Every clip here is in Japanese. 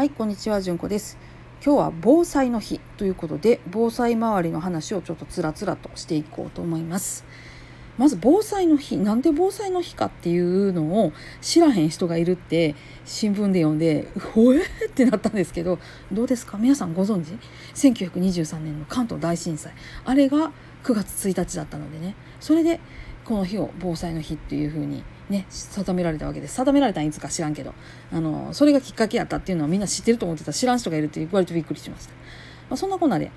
はいこんにちはじゅんこです。今日は防災の日ということで防災周りの話をちょっとつらつらとしていこうと思います。まず防災の日なんで防災の日かっていうのを知らへん人がいるって新聞で読んでほえ？ってなったんですけどどうですか？皆さんご存知？1923年の関東大震災。あれが9月1日だったのでね。それでこの日を防災の日っていう風にね定められたわけで定められたんいつか知らんけどあのそれがきっかけやったっていうのはみんな知ってると思ってた。知らん人がいるって割とびっくりしました、まあ、そんなこんなで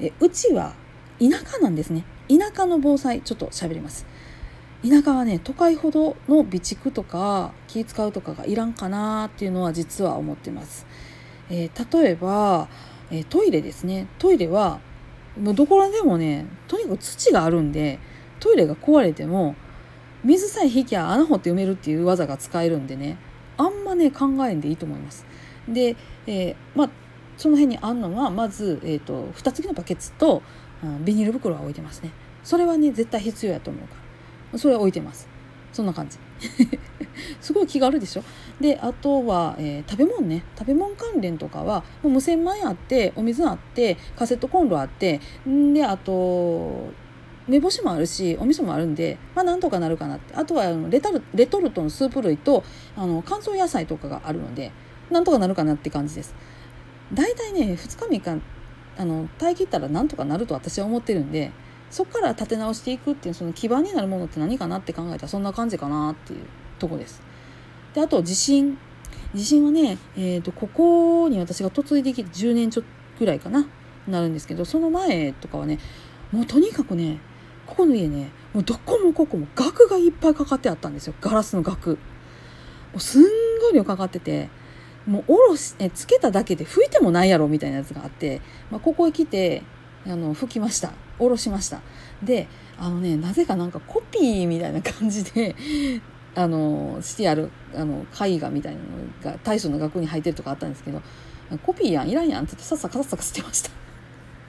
えうちは田舎なんですね。田舎の防災ちょっと喋ります。田舎はね都会ほどの備蓄とか気使うとかがいらんかなっていうのは実は思ってます、えー、例えば、えー、トイレですね。トイレはもうどこらでもねとにかく土があるんでトイレが壊れても水さえ引きゃ穴掘って埋めるっていう技が使えるんでねあんまね考えんでいいと思います。で、えー、まあその辺にあんのはまず、えーと、蓋付きのバケツと、うん、ビニール袋は置いてますね。それはね絶対必要やと思うからそれは置いてます。そんな感じ。すごい気軽でしょであとは、えー、食べ物ね食べ物関連とかはもう無洗米あってお水あってカセットコンロあってんであと目干しもあるしお味噌もあるんでまあなんとかなるかなって。あとはレタルレトルトのスープ類とあの乾燥野菜とかがあるのでなんとかなるかなって感じです。大体ね2日3日あの耐え切ったらなんとかなると私は思ってるんでそこから立て直していくっていうその基盤になるものって何かなって考えたらそんな感じかなっていうとこです。であと地震地震はね、えーと、ここに私が嫁いできて10年ちょっぐらいかななるんですけどその前とかはねもうとにかくねここの家ねもうどこもここも額がいっぱいかかってあったんですよ。ガラスの額。もうすんごい量かかっててもうおろしえつけただけで拭いてもないやろみたいなやつがあって、まあ、ここへ来てあの拭きました。おろしました。であのねなぜかなんかコピーみたいな感じで あのしてあるあの絵画みたいなのが大将の学校に入ってるとかあったんですけどコピーやんいらんやんってさっさかさっさか捨てました。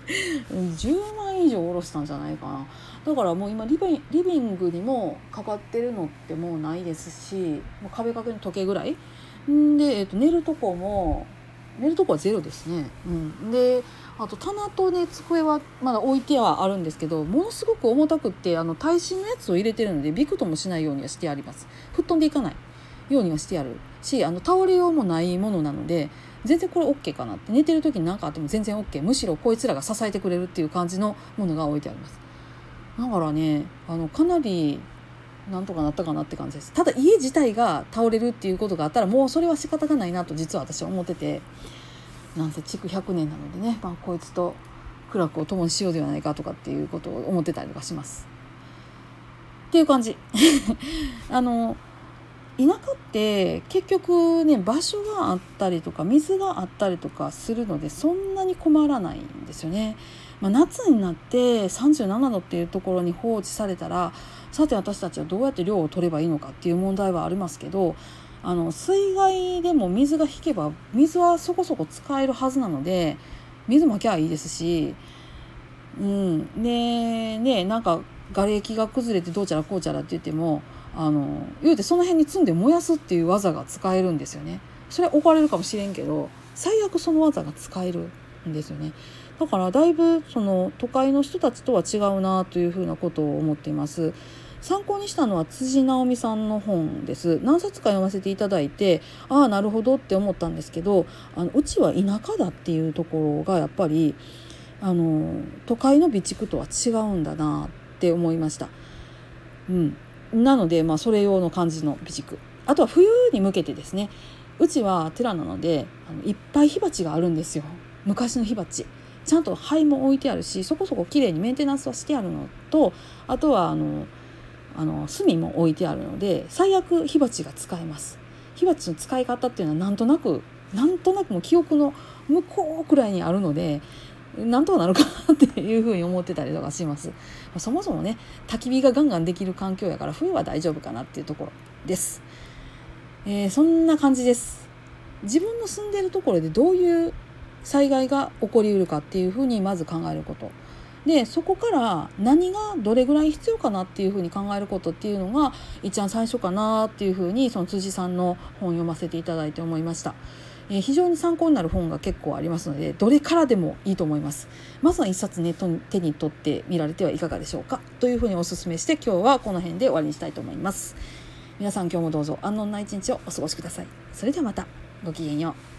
10万以上下ろしたんじゃないかな。だからもう今リビリビングにもかかってるのってもうないですしもう壁掛けの時計ぐらい。んで、えっと、寝るとこも寝るとこはゼロですね、うん、であと棚とね机はまだ置いてはあるんですけどものすごく重たくってあの耐震のやつを入れてるのでびくともしないようにはしてあります。吹っ飛んでいかないようにはしてあるしあの倒れようもないものなので全然これ OK かなって。寝てる時に何かあっても全然 OK むしろこいつらが支えてくれるっていう感じのものが置いてあります。だからねあのかなりなんとかなったかなって感じです。ただ家自体が倒れるっていうことがあったらもうそれは仕方がないなと実は私は思ってて。なんせ築100年なのでね、まあ、こいつと苦楽を共にしようではないかとかっていうことを思ってたりとかします。っていう感じ。あの田舎って結局ね場所があったりとか水があったりとかするのでそんなに困らないんですよね。まあ、夏になって37度っていうところに放置されたらさて私たちはどうやって量を取ればいいのかっていう問題はありますけどあの水害でも水が引けば水はそこそこ使えるはずなので水まきゃいいですし、うん、でねなんか瓦礫が崩れてどうちゃらこうちゃらって言ってもあの言うてその辺に積んで燃やすっていう技が使えるんですよね。それは怒られるかもしれんけど最悪その技が使えるんですよね。だからだいぶその都会の人たちとは違うなというふうなことを思っています。参考にしたのは辻直美さんの本です何冊か読ませていただいてああなるほどって思ったんですけどあのうちは田舎だっていうところがやっぱりあの都会の備蓄とは違うんだなって思いました。うん、なので、まあ、それ用の感じの備蓄あとは冬に向けてですね。うちは寺なのであのいっぱい火鉢があるんですよ。昔の火鉢。ちゃんと灰も置いてあるしそこそこ綺麗にメンテナンスはしてあるのとあとはあのあの炭も置いてあるので最悪火鉢が使えます。火鉢の使い方っていうのはなんとなくなんとなくも記憶の向こうくらいにあるのでなんとかなるかなっていうふうに思ってたりとかします。そもそもね焚き火がガンガンできる環境やから冬は大丈夫かなっていうところです。えー、そんな感じです。自分の住んでるところでどういう災害が起こりうるかっていうふうにまず考えること。でそこから何がどれぐらい必要かなっていうふうに考えることっていうのが一番最初かなっていうふうにその辻さんの本を読ませていただいて思いました。えー、非常に参考になる本が結構ありますのでどれからでもいいと思います。まずは一冊ね手に取ってみられてはいかがでしょうか。というふうにお勧めして今日はこの辺で終わりにしたいと思います。皆さん今日もどうぞ安穏な一日をお過ごしください。それではまた。ごきげんよう。